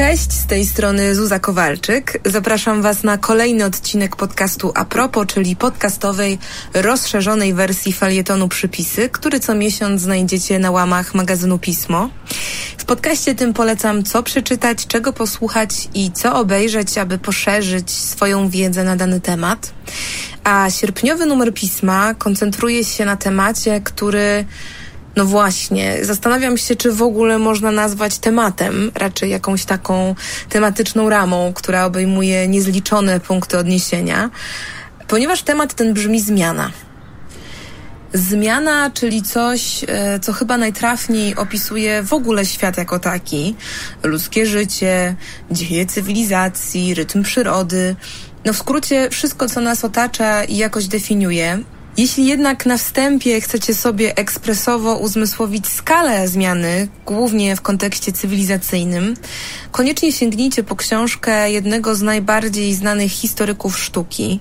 Cześć, z tej strony Zuza Kowalczyk. Zapraszam Was na kolejny odcinek podcastu Apropo, czyli podcastowej, rozszerzonej wersji falietonu Przypisy, który co miesiąc znajdziecie na łamach magazynu Pismo. W podcaście tym polecam co przeczytać, czego posłuchać i co obejrzeć, aby poszerzyć swoją wiedzę na dany temat. A sierpniowy numer pisma koncentruje się na temacie, który no właśnie, zastanawiam się, czy w ogóle można nazwać tematem, raczej jakąś taką tematyczną ramą, która obejmuje niezliczone punkty odniesienia, ponieważ temat ten brzmi zmiana. Zmiana, czyli coś, e, co chyba najtrafniej opisuje w ogóle świat jako taki, ludzkie życie, dzieje cywilizacji, rytm przyrody. No w skrócie wszystko, co nas otacza i jakoś definiuje, jeśli jednak na wstępie chcecie sobie ekspresowo uzmysłowić skalę zmiany, głównie w kontekście cywilizacyjnym, koniecznie sięgnijcie po książkę jednego z najbardziej znanych historyków sztuki,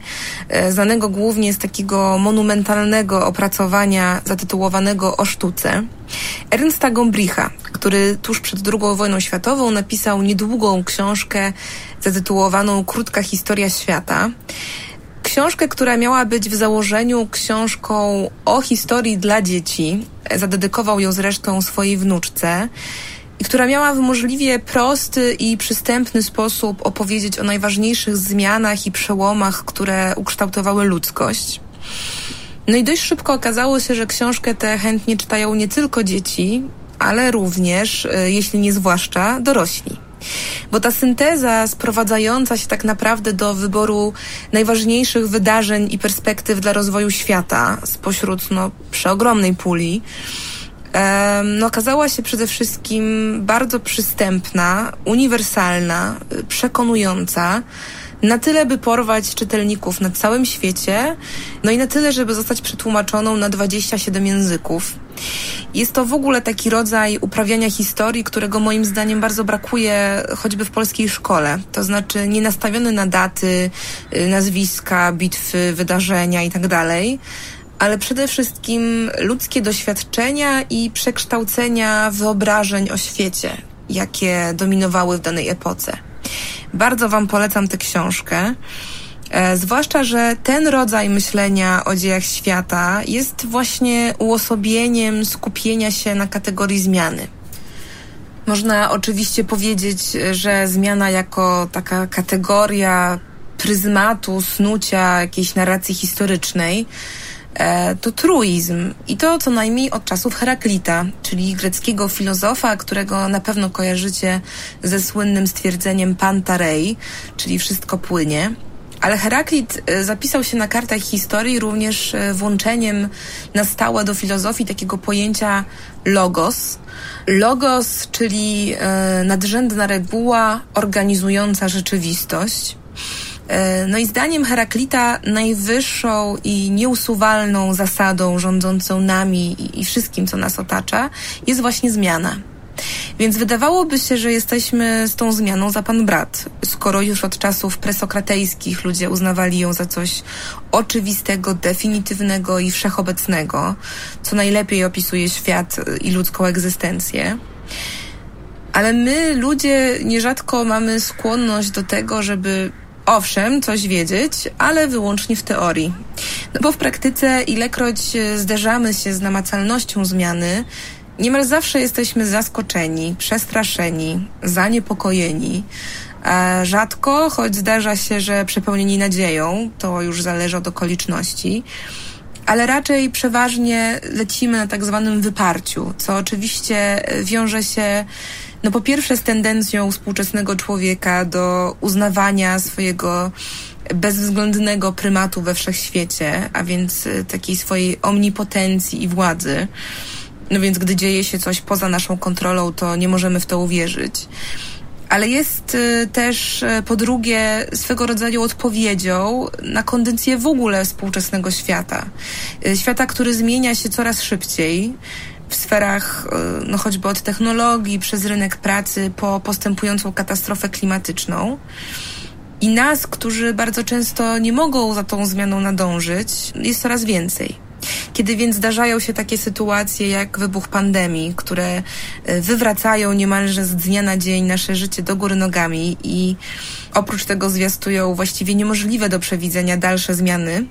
e, znanego głównie z takiego monumentalnego opracowania zatytułowanego O sztuce, Ernsta Gombricha, który tuż przed II wojną światową napisał niedługą książkę zatytułowaną Krótka historia świata. Książkę, która miała być w założeniu książką o historii dla dzieci, zadedykował ją zresztą swojej wnuczce, i która miała w możliwie prosty i przystępny sposób opowiedzieć o najważniejszych zmianach i przełomach, które ukształtowały ludzkość. No i dość szybko okazało się, że książkę tę chętnie czytają nie tylko dzieci, ale również, e, jeśli nie zwłaszcza, dorośli. Bo ta synteza sprowadzająca się tak naprawdę do wyboru najważniejszych wydarzeń i perspektyw dla rozwoju świata spośród no, przeogromnej puli, no, okazała się przede wszystkim bardzo przystępna, uniwersalna, przekonująca, na tyle, by porwać czytelników na całym świecie, no i na tyle, żeby zostać przetłumaczoną na 27 języków. Jest to w ogóle taki rodzaj uprawiania historii, którego moim zdaniem bardzo brakuje choćby w polskiej szkole. To znaczy nie nastawiony na daty, y, nazwiska, bitwy, wydarzenia itd., tak ale przede wszystkim ludzkie doświadczenia i przekształcenia wyobrażeń o świecie, jakie dominowały w danej epoce. Bardzo Wam polecam tę książkę. E, zwłaszcza, że ten rodzaj myślenia o dziejach świata jest właśnie uosobieniem skupienia się na kategorii zmiany. Można oczywiście powiedzieć, że zmiana jako taka kategoria pryzmatu, snucia jakiejś narracji historycznej to truizm i to co najmniej od czasów Heraklita, czyli greckiego filozofa, którego na pewno kojarzycie ze słynnym stwierdzeniem pantarei, czyli wszystko płynie. Ale Heraklit e, zapisał się na kartach historii również e, włączeniem na stałe do filozofii takiego pojęcia logos. Logos, czyli e, nadrzędna reguła organizująca rzeczywistość. No i zdaniem Heraklita najwyższą i nieusuwalną zasadą rządzącą nami i wszystkim, co nas otacza, jest właśnie zmiana. Więc wydawałoby się, że jesteśmy z tą zmianą za pan brat, skoro już od czasów presokratejskich ludzie uznawali ją za coś oczywistego, definitywnego i wszechobecnego, co najlepiej opisuje świat i ludzką egzystencję. Ale my, ludzie, nierzadko mamy skłonność do tego, żeby owszem, coś wiedzieć, ale wyłącznie w teorii. No bo w praktyce, ilekroć zderzamy się z namacalnością zmiany, Niemal zawsze jesteśmy zaskoczeni, przestraszeni, zaniepokojeni. Rzadko, choć zdarza się, że przepełnieni nadzieją, to już zależy od okoliczności, ale raczej przeważnie lecimy na tak zwanym wyparciu, co oczywiście wiąże się no po pierwsze z tendencją współczesnego człowieka do uznawania swojego bezwzględnego prymatu we wszechświecie, a więc takiej swojej omnipotencji i władzy. No więc gdy dzieje się coś poza naszą kontrolą, to nie możemy w to uwierzyć. Ale jest y, też y, po drugie swego rodzaju odpowiedzią na kondycję w ogóle współczesnego świata. Y, świata, który zmienia się coraz szybciej w sferach no choćby od technologii przez rynek pracy po postępującą katastrofę klimatyczną. I nas, którzy bardzo często nie mogą za tą zmianą nadążyć, jest coraz więcej. Kiedy więc zdarzają się takie sytuacje jak wybuch pandemii, które e, wywracają niemalże z dnia na dzień nasze życie do góry nogami i oprócz tego zwiastują właściwie niemożliwe do przewidzenia dalsze zmiany,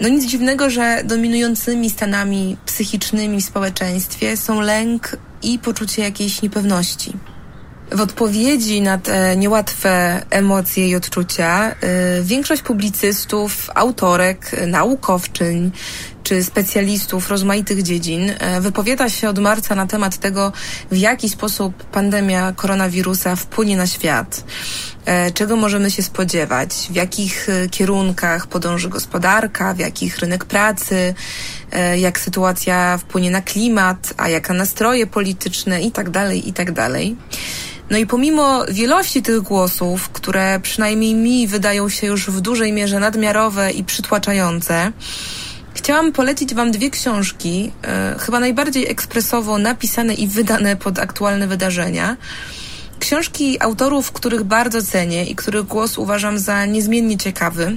no nic dziwnego, że dominującymi stanami psychicznymi w społeczeństwie są lęk i poczucie jakiejś niepewności. W odpowiedzi na te niełatwe emocje i odczucia, y, większość publicystów, autorek, naukowczyń czy specjalistów rozmaitych dziedzin y, wypowiada się od marca na temat tego, w jaki sposób pandemia koronawirusa wpłynie na świat, y, czego możemy się spodziewać, w jakich kierunkach podąży gospodarka, w jakich rynek pracy, jak sytuacja wpłynie na klimat, a jak na nastroje polityczne? Itd., tak itd. Tak no i pomimo wielości tych głosów, które przynajmniej mi wydają się już w dużej mierze nadmiarowe i przytłaczające, chciałam polecić Wam dwie książki, e, chyba najbardziej ekspresowo napisane i wydane pod aktualne wydarzenia. Książki autorów, których bardzo cenię i których głos uważam za niezmiennie ciekawy.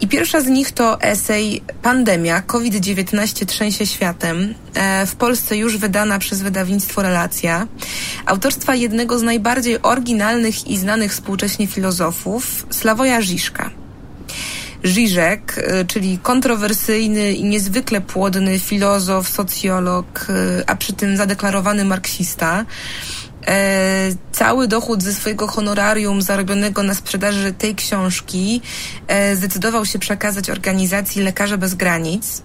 I pierwsza z nich to esej Pandemia COVID-19 trzęsie światem, e, w Polsce już wydana przez wydawnictwo Relacja, autorstwa jednego z najbardziej oryginalnych i znanych współcześnie filozofów, Slawoja Żiszka. Żyżek, e, czyli kontrowersyjny i niezwykle płodny filozof, socjolog, e, a przy tym zadeklarowany marksista, E, cały dochód ze swojego honorarium zarobionego na sprzedaży tej książki e, zdecydował się przekazać organizacji Lekarze Bez Granic.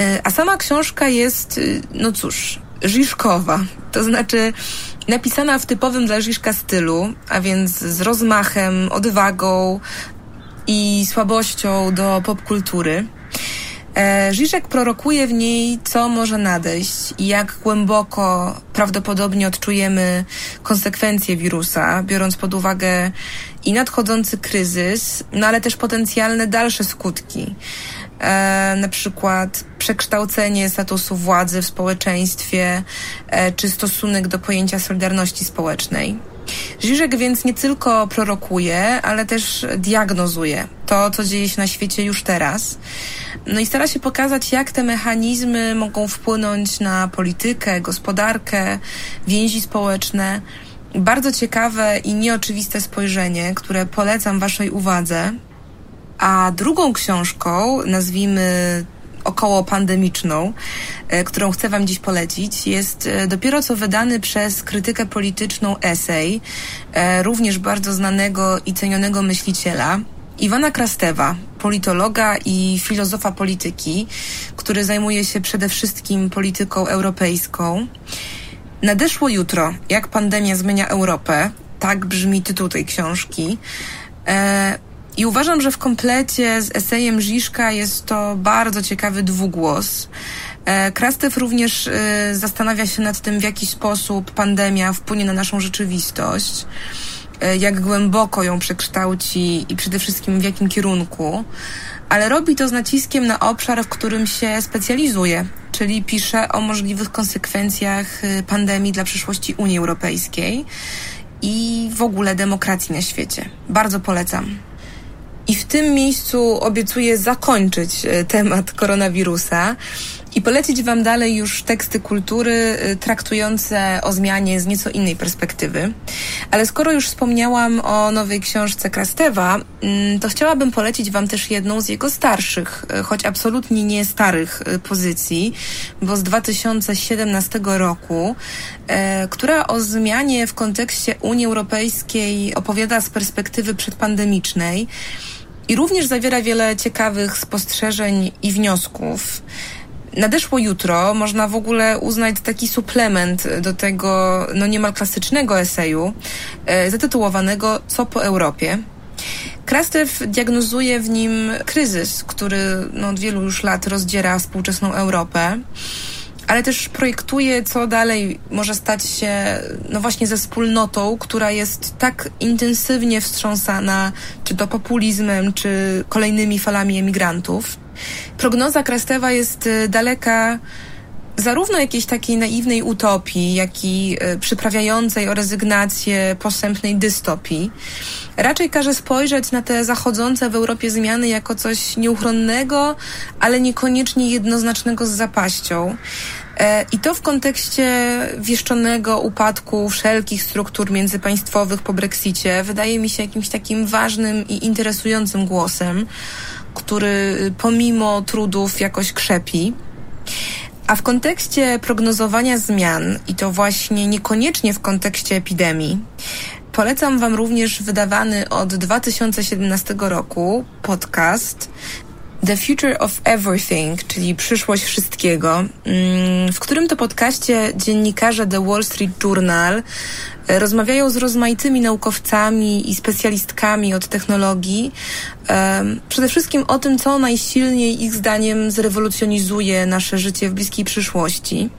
E, a sama książka jest, no cóż, Żiszkowa. To znaczy napisana w typowym dla Żiszka stylu, a więc z rozmachem, odwagą i słabością do popkultury. E, Żyżek prorokuje w niej, co może nadejść i jak głęboko prawdopodobnie odczujemy konsekwencje wirusa, biorąc pod uwagę i nadchodzący kryzys, no ale też potencjalne dalsze skutki. E, na przykład przekształcenie statusu władzy w społeczeństwie, e, czy stosunek do pojęcia solidarności społecznej. Żyżek więc nie tylko prorokuje, ale też diagnozuje to, co dzieje się na świecie już teraz. No i stara się pokazać, jak te mechanizmy mogą wpłynąć na politykę, gospodarkę, więzi społeczne. Bardzo ciekawe i nieoczywiste spojrzenie, które polecam Waszej uwadze. A drugą książką, nazwijmy około pandemiczną, e, którą chcę Wam dziś polecić, jest e, dopiero co wydany przez krytykę polityczną esej, e, również bardzo znanego i cenionego myśliciela, Iwana Krastewa, politologa i filozofa polityki, który zajmuje się przede wszystkim polityką europejską. Nadeszło jutro, jak pandemia zmienia Europę. Tak brzmi tytuł tej książki. I uważam, że w komplecie z esejem Żiszka jest to bardzo ciekawy dwugłos. E, Krastew również e, zastanawia się nad tym, w jaki sposób pandemia wpłynie na naszą rzeczywistość. E, jak głęboko ją przekształci i przede wszystkim w jakim kierunku, ale robi to z naciskiem na obszar, w którym się specjalizuje, czyli pisze o możliwych konsekwencjach pandemii dla przyszłości Unii Europejskiej i w ogóle demokracji na świecie. Bardzo polecam. I w tym miejscu obiecuję zakończyć y, temat koronawirusa i polecić Wam dalej już teksty kultury y, traktujące o zmianie z nieco innej perspektywy. Ale skoro już wspomniałam o nowej książce Krastewa, mm, to chciałabym polecić Wam też jedną z jego starszych, y, choć absolutnie nie starych pozycji, bo z 2017 roku, która o zmianie w kontekście Unii Europejskiej opowiada z perspektywy przedpandemicznej i również zawiera wiele ciekawych spostrzeżeń i wniosków nadeszło jutro, można w ogóle uznać taki suplement do tego no niemal klasycznego eseju e, zatytułowanego Co po Europie. Krastew diagnozuje w nim kryzys, który no, od wielu już lat rozdziera współczesną Europę, ale też projektuje, co dalej może stać się no właśnie ze wspólnotą, która jest tak intensywnie wstrząsana czy to populizmem, czy kolejnymi falami emigrantów. Prognoza Krastewa jest y, daleka zarówno jakiejś takiej naiwnej utopii, jak i y, przyprawiającej o rezygnację posępnej dystopii. Raczej każe spojrzeć na te zachodzące w Europie zmiany jako coś nieuchronnego, ale niekoniecznie jednoznacznego z zapaścią. E, I to w kontekście wieszczonego upadku wszelkich struktur międzypaństwowych po Brexicie wydaje mi się jakimś takim ważnym i interesującym głosem, który pomimo trudów jakoś krzepi. A w kontekście prognozowania zmian, i to właśnie niekoniecznie w kontekście epidemii, polecam Wam również wydawany od 2017 roku podcast The Future of Everything, czyli przyszłość wszystkiego, mm, w którym to podcaście dziennikarze The Wall Street Journal e, rozmawiają z rozmaitymi naukowcami i specjalistkami od technologii, przede wszystkim o tym, co najsilniej ich zdaniem zrewolucjonizuje nasze życie w bliskiej przyszłości.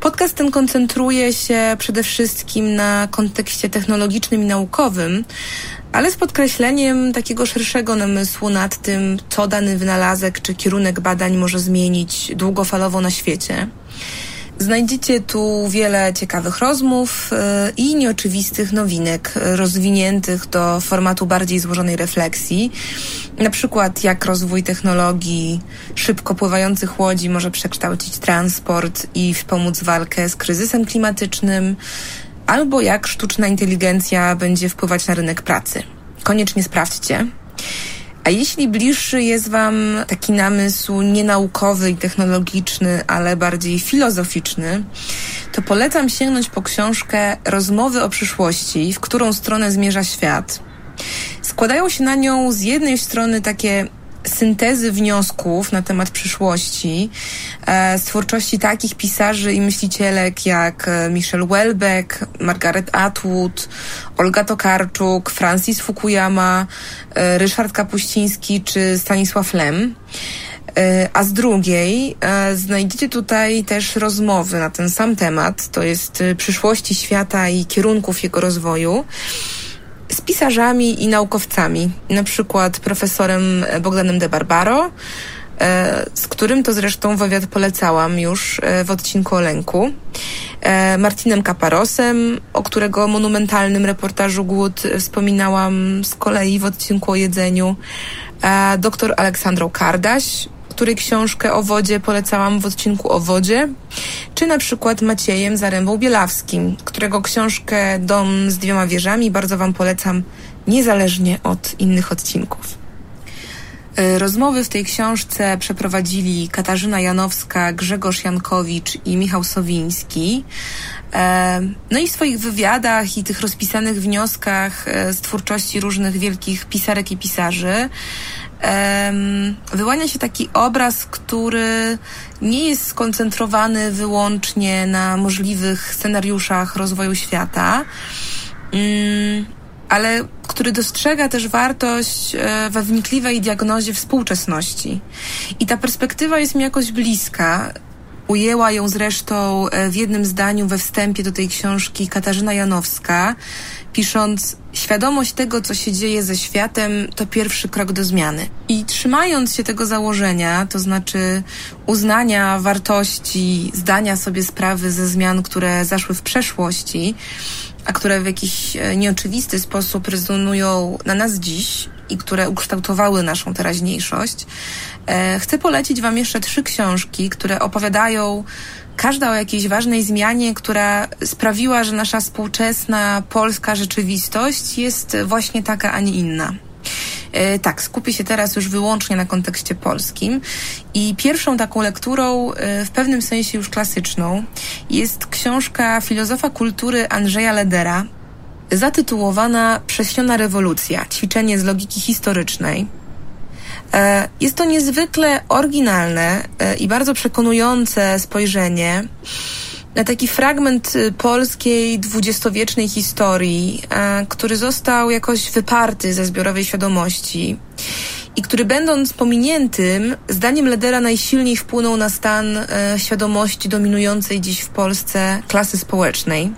Podcast ten koncentruje się przede wszystkim na kontekście technologicznym i naukowym, ale z podkreśleniem takiego szerszego namysłu nad tym, co dany wynalazek czy kierunek badań może zmienić długofalowo na świecie. Znajdziecie tu wiele ciekawych rozmów y, i nieoczywistych nowinek rozwiniętych do formatu bardziej złożonej refleksji. Na przykład jak rozwój technologii szybko pływających łodzi może przekształcić transport i wspomóc walkę z kryzysem klimatycznym, albo jak sztuczna inteligencja będzie wpływać na rynek pracy. Koniecznie sprawdźcie. A jeśli bliższy jest Wam taki namysł nienaukowy i technologiczny, ale bardziej filozoficzny, to polecam sięgnąć po książkę Rozmowy o przyszłości, w którą stronę zmierza świat. Składają się na nią z jednej strony takie syntezy wniosków na temat przyszłości e, z twórczości takich pisarzy i myślicielek jak e, Michelle Welbeck, Margaret Atwood, Olga Tokarczuk, Francis Fukuyama, e, Ryszard Kapuściński czy Stanisław Lem. A z drugiej znajdziecie tutaj też rozmowy na ten sam temat, to jest przyszłości świata i kierunków jego rozwoju z pisarzami i naukowcami, na przykład profesorem Bogdanem de Barbaro, e, z którym to zresztą wywiad polecałam już e, w odcinku o lęku, e, Martinem Kaparosem, o którego monumentalnym reportażu Głód wspominałam z kolei w odcinku o jedzeniu, dr Aleksandrą Kardaś, której książkę o wodzie polecałam w odcinku o wodzie, czy na przykład Maciejem Zarębą Bielawskim, którego książkę Dom z dwiema wieżami bardzo Wam polecam niezależnie od innych odcinków. E, rozmowy w tej książce przeprowadzili Katarzyna Janowska, Grzegorz Jankowicz i Michał Sowiński. E, no i w swoich wywiadach i tych rozpisanych wnioskach e, z twórczości różnych wielkich pisarek i pisarzy wyłania się taki obraz, który nie jest skoncentrowany wyłącznie na możliwych scenariuszach rozwoju świata, mm, ale który dostrzega też wartość e, we wnikliwej diagnozie współczesności. I ta perspektywa jest mi jakoś bliska. Ujęła ją zresztą e, w jednym zdaniu we wstępie do tej książki Katarzyna Janowska, pisząc świadomość tego, co się dzieje ze światem, to pierwszy krok do zmiany. I trzymając się tego założenia, to znaczy uznania wartości, zdania sobie sprawy ze zmian, które zaszły w przeszłości, a które w jakiś e, nieoczywisty sposób rezonują na nas dziś i które ukształtowały naszą teraźniejszość, e, chcę polecić Wam jeszcze trzy książki, które opowiadają każda o jakiejś ważnej zmianie, która sprawiła, że nasza współczesna polska rzeczywistość jest właśnie taka, a nie inna. E, tak, skupię się teraz już wyłącznie na kontekście polskim. I pierwszą taką lekturą, e, w pewnym sensie już klasyczną, jest książka filozofa kultury Andrzeja Ledera, zatytułowana Prześniona rewolucja ćwiczenie z logiki historycznej. E, jest to niezwykle oryginalne e, i bardzo przekonujące spojrzenie na taki fragment y, polskiej dwudziestowiecznej historii, e, który został jakoś wyparty ze zbiorowej świadomości i który będąc pominiętym, zdaniem Ledera najsilniej wpłynął na stan świadomości dominującej dziś w Polsce klasy społecznej.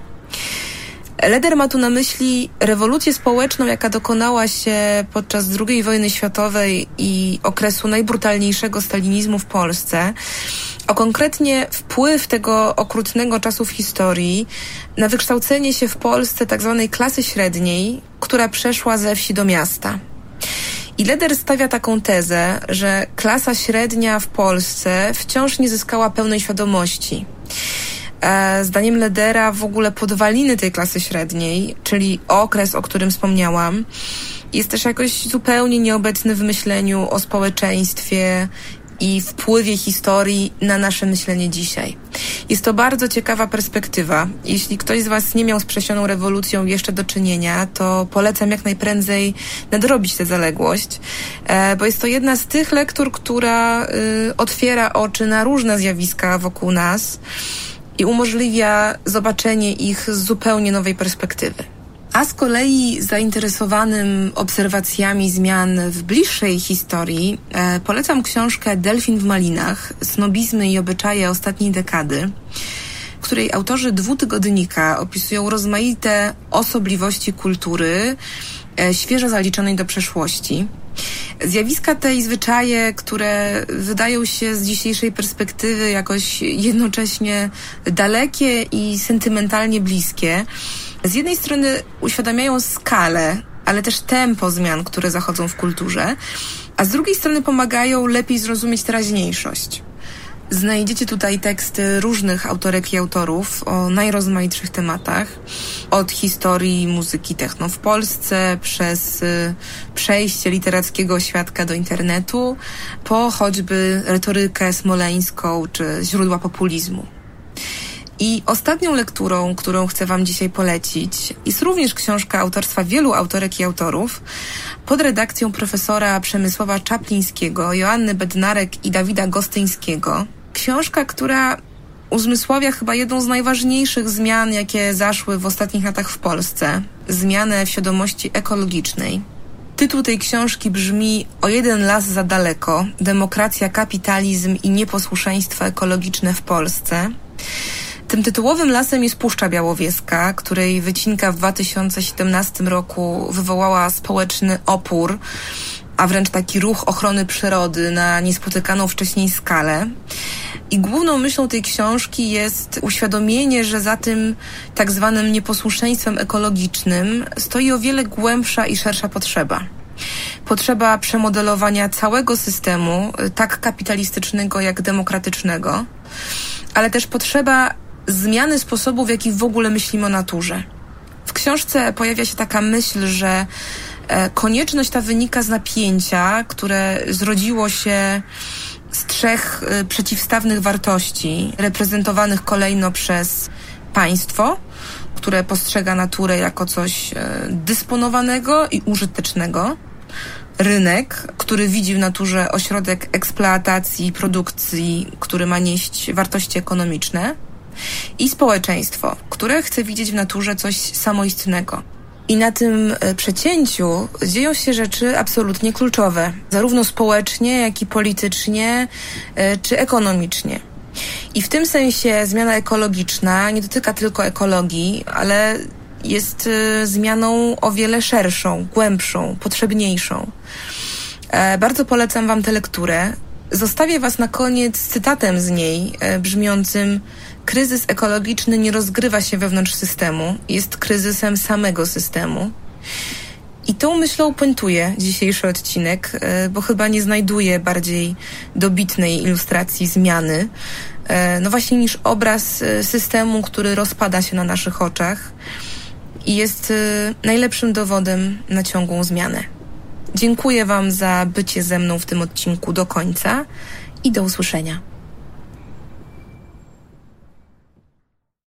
Leder ma tu na myśli rewolucję społeczną, jaka dokonała się podczas II wojny światowej i okresu najbrutalniejszego stalinizmu w Polsce, a konkretnie wpływ tego okrutnego czasu w historii na wykształcenie się w Polsce tzw. Tak klasy średniej, która przeszła ze wsi do miasta. I Leder stawia taką tezę, że klasa średnia w Polsce wciąż nie zyskała pełnej świadomości. E, zdaniem Ledera w ogóle podwaliny tej klasy średniej, czyli okres, o którym wspomniałam, jest też jakoś zupełnie nieobecny w myśleniu o społeczeństwie i wpływie historii na nasze myślenie dzisiaj. Jest to bardzo ciekawa perspektywa. Jeśli ktoś z Was nie miał z przesioną rewolucją jeszcze do czynienia, to polecam jak najprędzej nadrobić tę zaległość, e, bo jest to jedna z tych lektur, która y, otwiera oczy na różne zjawiska wokół nas i umożliwia zobaczenie ich z zupełnie nowej perspektywy. A z kolei zainteresowanym obserwacjami zmian w bliższej historii e, polecam książkę Delfin w Malinach Snobizmy i obyczaje ostatniej dekady, w której autorzy dwutygodnika opisują rozmaite osobliwości kultury e, świeżo zaliczonej do przeszłości. Zjawiska te i zwyczaje, które wydają się z dzisiejszej perspektywy jakoś jednocześnie dalekie i sentymentalnie bliskie, z jednej strony uświadamiają skalę, ale też tempo zmian, które zachodzą w kulturze, a z drugiej strony pomagają lepiej zrozumieć teraźniejszość. Znajdziecie tutaj teksty różnych autorek i autorów o najrozmaitszych tematach. Od historii muzyki techno w Polsce, przez y, przejście literackiego świadka do internetu, po choćby retorykę smoleńską czy źródła populizmu. I ostatnią lekturą, którą chcę Wam dzisiaj polecić, jest również książka autorstwa wielu autorek i autorów pod redakcją profesora Przemysława Czaplińskiego, Joanny Bednarek i Dawida Gostyńskiego. Książka, która uzmysławia chyba jedną z najważniejszych zmian, jakie zaszły w ostatnich latach w Polsce zmianę w świadomości ekologicznej. Tytuł tej książki brzmi O jeden las za daleko: Demokracja, kapitalizm i nieposłuszeństwo ekologiczne w Polsce. Tym tytułowym lasem jest Puszcza Białowieska, której wycinka w 2017 roku wywołała społeczny opór, a wręcz taki ruch ochrony przyrody na niespotykaną wcześniej skalę. I główną myślą tej książki jest uświadomienie, że za tym tak zwanym nieposłuszeństwem ekologicznym stoi o wiele głębsza i szersza potrzeba. Potrzeba przemodelowania całego systemu, tak kapitalistycznego jak demokratycznego, ale też potrzeba zmiany sposobu, w jaki w ogóle myślimy o naturze. W książce pojawia się taka myśl, że konieczność ta wynika z napięcia, które zrodziło się z trzech e, przeciwstawnych wartości, reprezentowanych kolejno przez państwo, które postrzega naturę jako coś e, dysponowanego i użytecznego, rynek, który widzi w naturze ośrodek eksploatacji i produkcji, który ma nieść wartości ekonomiczne, i społeczeństwo, które chce widzieć w naturze coś samoistnego. I na tym e, przecięciu dzieją się rzeczy absolutnie kluczowe, zarówno społecznie, jak i politycznie, e, czy ekonomicznie. I w tym sensie zmiana ekologiczna nie dotyka tylko ekologii, ale jest e, zmianą o wiele szerszą, głębszą, potrzebniejszą. Bardzo polecam Wam tę lekturę. Zostawię Was na koniec cytatem z niej, brzmiącym kryzys ekologiczny nie rozgrywa się wewnątrz systemu, jest kryzysem samego systemu. I tą myślą puentuje dzisiejszy odcinek, e, bo chyba nie znajduje bardziej dobitnej ilustracji zmiany, e, no właśnie niż obraz e, systemu, który rozpada się na naszych oczach i jest najlepszym dowodem na ciągłą zmianę. Dziękuję Wam za bycie ze mną w tym odcinku do końca i do usłyszenia.